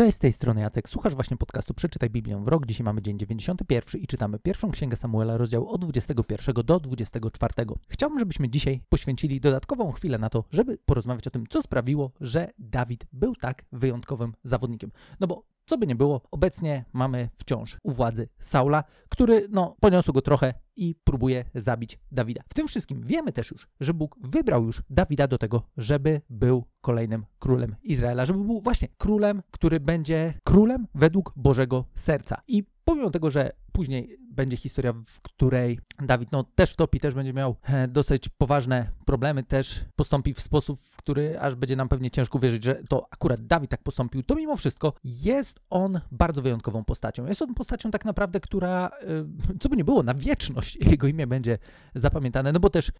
Cześć, z tej strony Jacek. Słuchasz właśnie podcastu Przeczytaj Biblię w rok. Dzisiaj mamy dzień 91 i czytamy pierwszą księgę Samuela, rozdział od 21 do 24. Chciałbym, żebyśmy dzisiaj poświęcili dodatkową chwilę na to, żeby porozmawiać o tym, co sprawiło, że Dawid był tak wyjątkowym zawodnikiem. No bo co by nie było, obecnie mamy wciąż u władzy Saula, który no, poniosł go trochę i próbuje zabić Dawida. W tym wszystkim wiemy też już, że Bóg wybrał już Dawida do tego, żeby był kolejnym królem Izraela, żeby był właśnie królem, który będzie królem według Bożego serca. I pomimo tego, że później będzie historia, w której Dawid no, też wtopi, też będzie miał e, dosyć poważne problemy, też postąpi w sposób, w który aż będzie nam pewnie ciężko wierzyć, że to akurat Dawid tak postąpił, to mimo wszystko jest on bardzo wyjątkową postacią. Jest on postacią tak naprawdę, która, e, co by nie było, na wieczność jego imię będzie zapamiętane, no bo też e,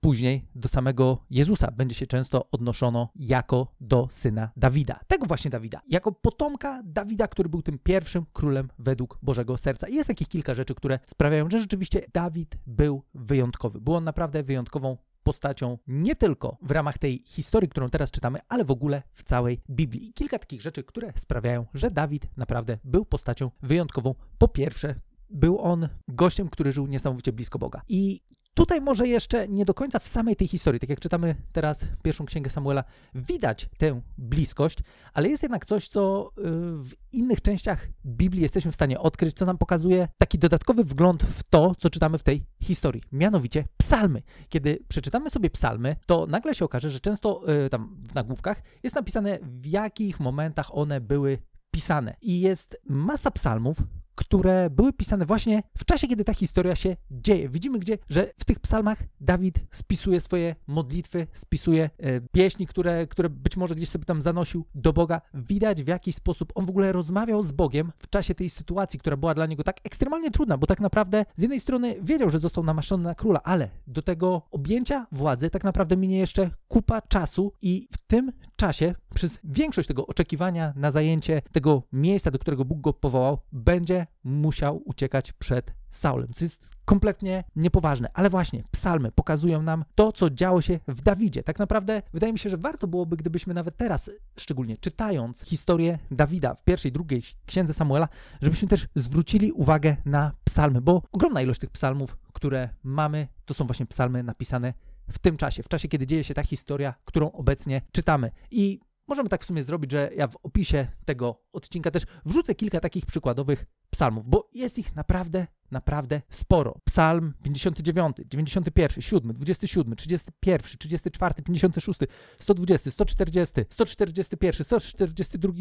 później do samego Jezusa będzie się często odnoszono jako do syna Dawida. Tego właśnie Dawida. Jako potomka Dawida, który był tym pierwszym królem według Bożego serca. I jest takich kilka rzeczy, które sprawiają, że rzeczywiście Dawid był wyjątkowy. Był on naprawdę wyjątkową postacią nie tylko w ramach tej historii, którą teraz czytamy, ale w ogóle w całej Biblii. I kilka takich rzeczy, które sprawiają, że Dawid naprawdę był postacią wyjątkową. Po pierwsze, był on gościem, który żył niesamowicie blisko Boga. I Tutaj może jeszcze nie do końca w samej tej historii, tak jak czytamy teraz pierwszą księgę Samuela, widać tę bliskość, ale jest jednak coś, co y, w innych częściach Biblii jesteśmy w stanie odkryć, co nam pokazuje taki dodatkowy wgląd w to, co czytamy w tej historii, mianowicie psalmy. Kiedy przeczytamy sobie psalmy, to nagle się okaże, że często y, tam w nagłówkach jest napisane, w jakich momentach one były pisane. I jest masa psalmów, które były pisane właśnie w czasie, kiedy ta historia się dzieje. Widzimy gdzie, że w tych psalmach Dawid spisuje swoje modlitwy, spisuje e, pieśni, które, które być może gdzieś sobie tam zanosił do Boga. Widać w jaki sposób on w ogóle rozmawiał z Bogiem w czasie tej sytuacji, która była dla niego tak ekstremalnie trudna, bo tak naprawdę z jednej strony wiedział, że został namaszczony na króla, ale do tego objęcia władzy tak naprawdę minie jeszcze kupa czasu i w tym czasie, przez większość tego oczekiwania na zajęcie tego miejsca, do którego Bóg go powołał, będzie musiał uciekać przed Saulem, co jest kompletnie niepoważne. Ale właśnie, psalmy pokazują nam to, co działo się w Dawidzie. Tak naprawdę wydaje mi się, że warto byłoby, gdybyśmy nawet teraz, szczególnie czytając historię Dawida w pierwszej, drugiej księdze Samuela, żebyśmy też zwrócili uwagę na psalmy, bo ogromna ilość tych psalmów, które mamy, to są właśnie psalmy napisane w tym czasie, w czasie, kiedy dzieje się ta historia, którą obecnie czytamy. I Możemy tak w sumie zrobić, że ja w opisie tego odcinka też wrzucę kilka takich przykładowych psalmów, bo jest ich naprawdę, naprawdę sporo. Psalm 59, 91, 7, 27, 31, 34, 56, 120, 140, 141, 142,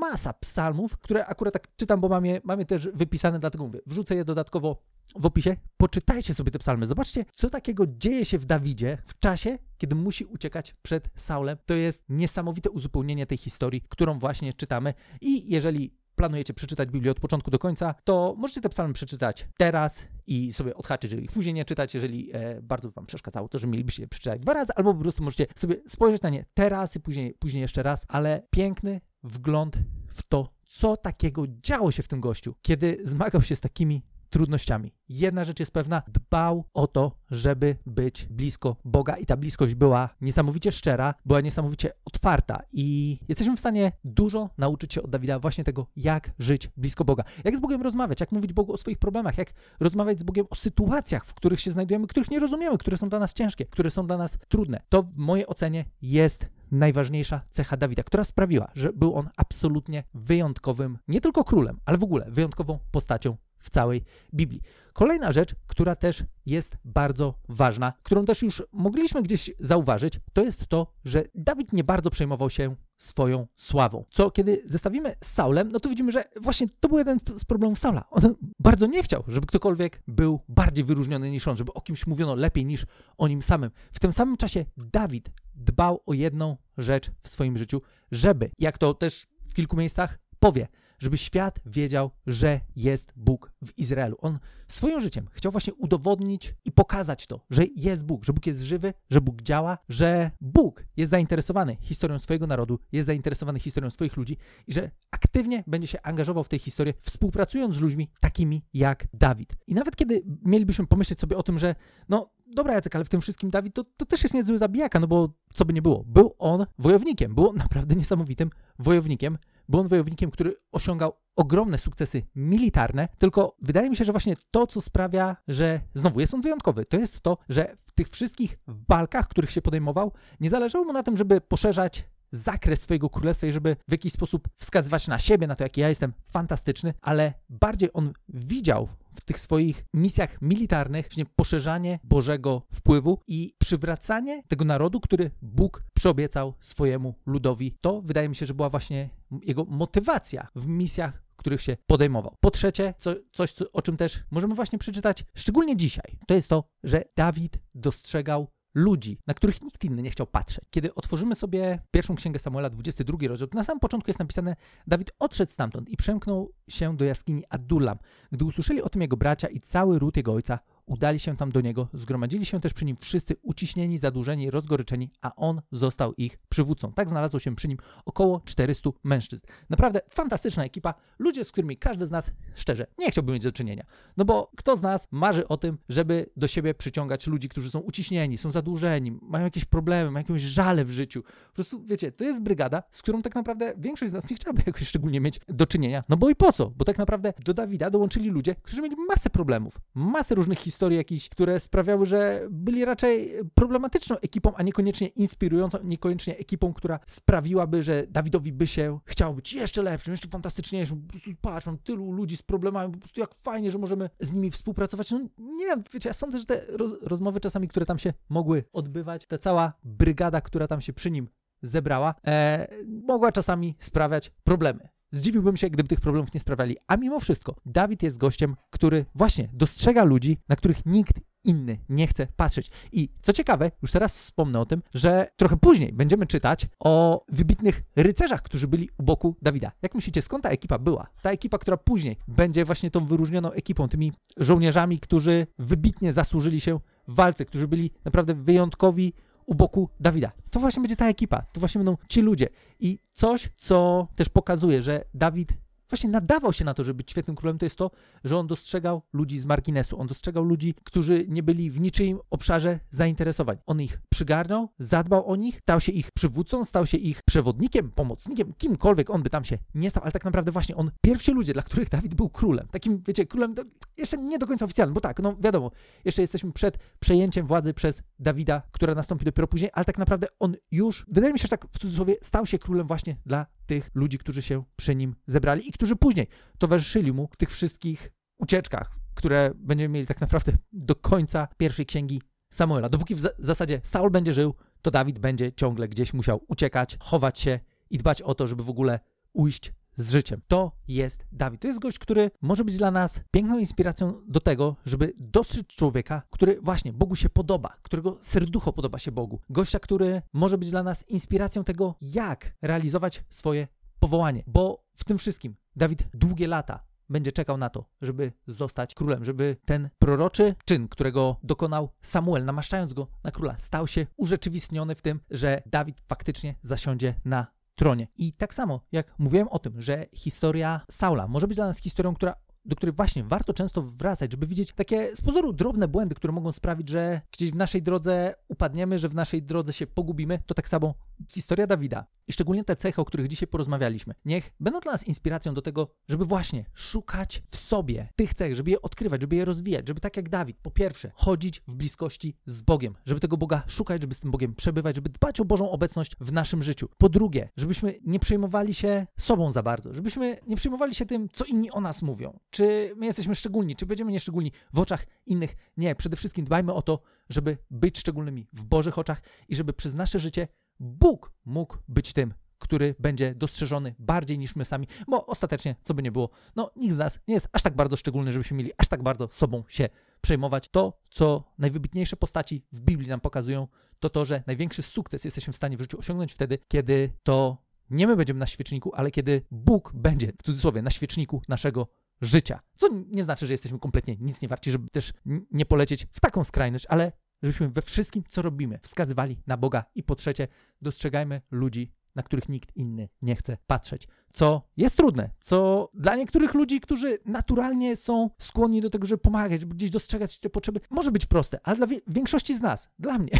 masa psalmów, które akurat tak czytam, bo mam je, mam je też wypisane, dlatego mówię, wrzucę je dodatkowo w opisie. Poczytajcie sobie te psalmy, zobaczcie, co takiego dzieje się w Dawidzie w czasie, kiedy musi uciekać przed Saulem. To jest niesamowite uzupełnienie tej historii, którą właśnie czytamy. I jeżeli planujecie przeczytać Biblię od początku do końca, to możecie te psalmy przeczytać teraz i sobie odhaczyć, jeżeli ich później nie czytać, jeżeli e, bardzo wam przeszkadzało to, że mielibyście je przeczytać dwa razy, albo po prostu możecie sobie spojrzeć na nie teraz i później, później jeszcze raz, ale piękny wgląd w to, co takiego działo się w tym gościu, kiedy zmagał się z takimi trudnościami. Jedna rzecz jest pewna, dbał o to, żeby być blisko Boga i ta bliskość była niesamowicie szczera, była niesamowicie otwarta i jesteśmy w stanie dużo nauczyć się od Dawida właśnie tego, jak żyć blisko Boga, jak z Bogiem rozmawiać, jak mówić Bogu o swoich problemach, jak rozmawiać z Bogiem o sytuacjach, w których się znajdujemy, których nie rozumiemy, które są dla nas ciężkie, które są dla nas trudne. To w mojej ocenie jest najważniejsza cecha Dawida, która sprawiła, że był on absolutnie wyjątkowym, nie tylko królem, ale w ogóle wyjątkową postacią w całej Biblii. Kolejna rzecz, która też jest bardzo ważna, którą też już mogliśmy gdzieś zauważyć, to jest to, że Dawid nie bardzo przejmował się swoją sławą. Co kiedy zestawimy z Saulem, no to widzimy, że właśnie to był jeden z problemów Saula. On bardzo nie chciał, żeby ktokolwiek był bardziej wyróżniony niż on, żeby o kimś mówiono lepiej niż o nim samym. W tym samym czasie Dawid dbał o jedną rzecz w swoim życiu, żeby, jak to też w kilku miejscach powie, żeby świat wiedział, że jest Bóg w Izraelu. On swoim życiem chciał właśnie udowodnić i pokazać to, że jest Bóg, że Bóg jest żywy, że Bóg działa, że Bóg jest zainteresowany historią swojego narodu, jest zainteresowany historią swoich ludzi i że aktywnie będzie się angażował w tej historii, współpracując z ludźmi takimi jak Dawid. I nawet kiedy mielibyśmy pomyśleć sobie o tym, że no dobra Jacek, ale w tym wszystkim Dawid to, to też jest niezły zabijaka, no bo co by nie było, był on wojownikiem, był on naprawdę niesamowitym wojownikiem, był on wojownikiem, który osiągał ogromne sukcesy militarne, tylko wydaje mi się, że właśnie to, co sprawia, że znowu jest on wyjątkowy, to jest to, że w tych wszystkich walkach, których się podejmował, nie zależało mu na tym, żeby poszerzać zakres swojego królestwa i żeby w jakiś sposób wskazywać na siebie, na to, jaki ja jestem fantastyczny, ale bardziej on widział w tych swoich misjach militarnych właśnie poszerzanie Bożego wpływu i przywracanie tego narodu, który Bóg przyobiecał swojemu ludowi. To wydaje mi się, że była właśnie jego motywacja w misjach których się podejmował. Po trzecie, co, coś, co, o czym też możemy właśnie przeczytać, szczególnie dzisiaj, to jest to, że Dawid dostrzegał ludzi, na których nikt inny nie chciał patrzeć. Kiedy otworzymy sobie pierwszą księgę Samuela, 22 rozdział, to na samym początku jest napisane: Dawid odszedł stamtąd i przemknął się do jaskini Adullam. Gdy usłyszeli o tym jego bracia i cały ród jego ojca, udali się tam do niego, zgromadzili się też przy nim wszyscy uciśnieni, zadłużeni, rozgoryczeni, a on został ich przywódcą. Tak znalazło się przy nim około 400 mężczyzn. Naprawdę fantastyczna ekipa, ludzie, z którymi każdy z nas, szczerze, nie chciałby mieć do czynienia. No bo kto z nas marzy o tym, żeby do siebie przyciągać ludzi, którzy są uciśnieni, są zadłużeni, mają jakieś problemy, mają jakieś żale w życiu. Po prostu, wiecie, to jest brygada, z którą tak naprawdę większość z nas nie chciałaby jakoś szczególnie mieć do czynienia. No bo i po co? Bo tak naprawdę do Dawida dołączyli ludzie, którzy mieli masę problemów, masę różnych historii, historii jakichś, które sprawiały, że byli raczej problematyczną ekipą, a niekoniecznie inspirującą, niekoniecznie ekipą, która sprawiłaby, że Dawidowi by się chciał być jeszcze lepszym, jeszcze fantastyczniejszym. Patrz, mam tylu ludzi z problemami, po prostu jak fajnie, że możemy z nimi współpracować. No nie, wiecie, ja sądzę, że te roz rozmowy czasami, które tam się mogły odbywać, ta cała brygada, która tam się przy nim zebrała, e, mogła czasami sprawiać problemy. Zdziwiłbym się, gdyby tych problemów nie sprawiali. A mimo wszystko, Dawid jest gościem, który właśnie dostrzega ludzi, na których nikt inny nie chce patrzeć. I co ciekawe, już teraz wspomnę o tym, że trochę później będziemy czytać o wybitnych rycerzach, którzy byli u boku Dawida. Jak myślicie, skąd ta ekipa była? Ta ekipa, która później będzie właśnie tą wyróżnioną ekipą, tymi żołnierzami, którzy wybitnie zasłużyli się w walce, którzy byli naprawdę wyjątkowi, u boku Dawida. To właśnie będzie ta ekipa, to właśnie będą ci ludzie. I coś, co też pokazuje, że Dawid właśnie nadawał się na to, żeby być świetnym królem, to jest to, że on dostrzegał ludzi z marginesu. On dostrzegał ludzi, którzy nie byli w niczyim obszarze zainteresowań. On ich przygarnął, zadbał o nich, stał się ich przywódcą, stał się ich przewodnikiem, pomocnikiem, kimkolwiek on by tam się nie stał, ale tak naprawdę właśnie on, pierwsi ludzie, dla których Dawid był królem, takim, wiecie, królem jeszcze nie do końca oficjalnym, bo tak, no wiadomo, jeszcze jesteśmy przed przejęciem władzy przez Dawida, która nastąpi dopiero później, ale tak naprawdę on już, wydaje mi się, że tak w cudzysłowie, stał się królem właśnie dla tych ludzi, którzy się przy nim zebrali i którzy później towarzyszyli mu w tych wszystkich ucieczkach, które będziemy mieli tak naprawdę do końca pierwszej księgi Samuela. Dopóki w zasadzie Saul będzie żył, to Dawid będzie ciągle gdzieś musiał uciekać, chować się i dbać o to, żeby w ogóle ujść z życiem. To jest Dawid. To jest gość, który może być dla nas piękną inspiracją do tego, żeby dostrzec człowieka, który właśnie Bogu się podoba, którego serducho podoba się Bogu. Gościa, który może być dla nas inspiracją tego, jak realizować swoje powołanie. Bo w tym wszystkim Dawid długie lata będzie czekał na to, żeby zostać królem, żeby ten proroczy czyn, którego dokonał Samuel, namaszczając go na króla, stał się urzeczywistniony w tym, że Dawid faktycznie zasiądzie na tronie. I tak samo jak mówiłem o tym, że historia Saula może być dla nas historią, która do których właśnie warto często wracać, żeby widzieć takie z pozoru drobne błędy, które mogą sprawić, że gdzieś w naszej drodze upadniemy, że w naszej drodze się pogubimy, to tak samo historia Dawida i szczególnie te cechy, o których dzisiaj porozmawialiśmy, niech będą dla nas inspiracją do tego, żeby właśnie szukać w sobie tych cech, żeby je odkrywać, żeby je rozwijać, żeby tak jak Dawid, po pierwsze, chodzić w bliskości z Bogiem, żeby tego Boga szukać, żeby z tym Bogiem przebywać, żeby dbać o Bożą obecność w naszym życiu. Po drugie, żebyśmy nie przejmowali się sobą za bardzo, żebyśmy nie przejmowali się tym, co inni o nas mówią, czy my jesteśmy szczególni, czy będziemy nieszczególni w oczach innych. Nie, przede wszystkim dbajmy o to, żeby być szczególnymi w Bożych oczach i żeby przez nasze życie Bóg mógł być tym, który będzie dostrzeżony bardziej niż my sami, bo ostatecznie, co by nie było, no nikt z nas nie jest aż tak bardzo szczególny, żebyśmy mieli aż tak bardzo sobą się przejmować. To, co najwybitniejsze postaci w Biblii nam pokazują, to to, że największy sukces jesteśmy w stanie w życiu osiągnąć wtedy, kiedy to nie my będziemy na świeczniku, ale kiedy Bóg będzie, w cudzysłowie, na świeczniku naszego życia. Co nie znaczy, że jesteśmy kompletnie nic nie warci, żeby też nie polecieć w taką skrajność, ale żebyśmy we wszystkim, co robimy, wskazywali na Boga. I po trzecie, dostrzegajmy ludzi, na których nikt inny nie chce patrzeć. Co jest trudne, co dla niektórych ludzi, którzy naturalnie są skłonni do tego, żeby pomagać, gdzieś dostrzegać te potrzeby, może być proste, ale dla większości z nas, dla mnie,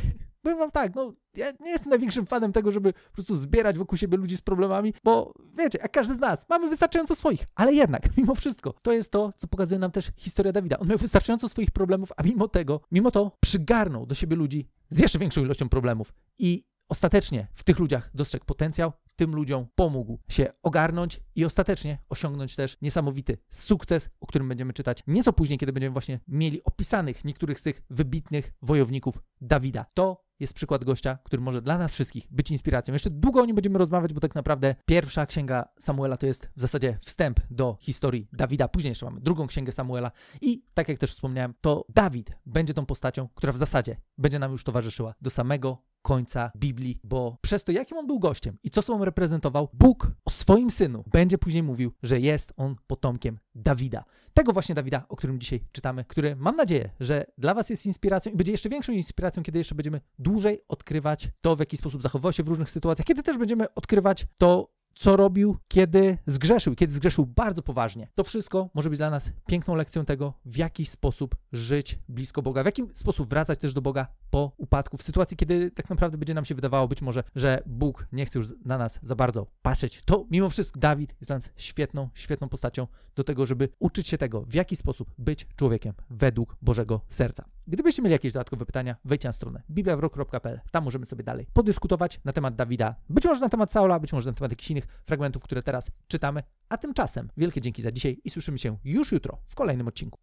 powiem wam tak, no ja nie jestem największym fanem tego, żeby po prostu zbierać wokół siebie ludzi z problemami, bo wiecie, jak każdy z nas, mamy wystarczająco swoich, ale jednak, mimo wszystko, to jest to, co pokazuje nam też historia Dawida. On miał wystarczająco swoich problemów, a mimo tego, mimo to przygarnął do siebie ludzi z jeszcze większą ilością problemów i ostatecznie w tych ludziach dostrzegł potencjał, tym ludziom pomógł się ogarnąć i ostatecznie osiągnąć też niesamowity sukces, o którym będziemy czytać nieco później, kiedy będziemy właśnie mieli opisanych niektórych z tych wybitnych wojowników Dawida. To jest przykład gościa, który może dla nas wszystkich być inspiracją. Jeszcze długo o nim będziemy rozmawiać, bo tak naprawdę pierwsza księga Samuela to jest w zasadzie wstęp do historii Dawida. Później jeszcze mamy drugą księgę Samuela i tak jak też wspomniałem, to Dawid będzie tą postacią, która w zasadzie będzie nam już towarzyszyła do samego końca Biblii, bo przez to, jakim on był gościem i co sobą reprezentował, Bóg o swoim synu będzie później mówił, że jest on potomkiem Dawida. Tego właśnie Dawida, o którym dzisiaj czytamy, który mam nadzieję, że dla Was jest inspiracją i będzie jeszcze większą inspiracją, kiedy jeszcze będziemy dłużej odkrywać to, w jaki sposób zachowywał się w różnych sytuacjach, kiedy też będziemy odkrywać to, co robił, kiedy zgrzeszył, kiedy zgrzeszył bardzo poważnie. To wszystko może być dla nas piękną lekcją tego, w jaki sposób żyć blisko Boga, w jaki sposób wracać też do Boga po upadku, w sytuacji, kiedy tak naprawdę będzie nam się wydawało być może, że Bóg nie chce już na nas za bardzo patrzeć. To mimo wszystko Dawid jest dla nas świetną, świetną postacią do tego, żeby uczyć się tego, w jaki sposób być człowiekiem według Bożego serca. Gdybyście mieli jakieś dodatkowe pytania, wejdźcie na stronę bibliawrok.pl. Tam możemy sobie dalej podyskutować na temat Dawida, być może na temat Saula, być może na temat jakichś innych fragmentów, które teraz czytamy. A tymczasem wielkie dzięki za dzisiaj i słyszymy się już jutro w kolejnym odcinku.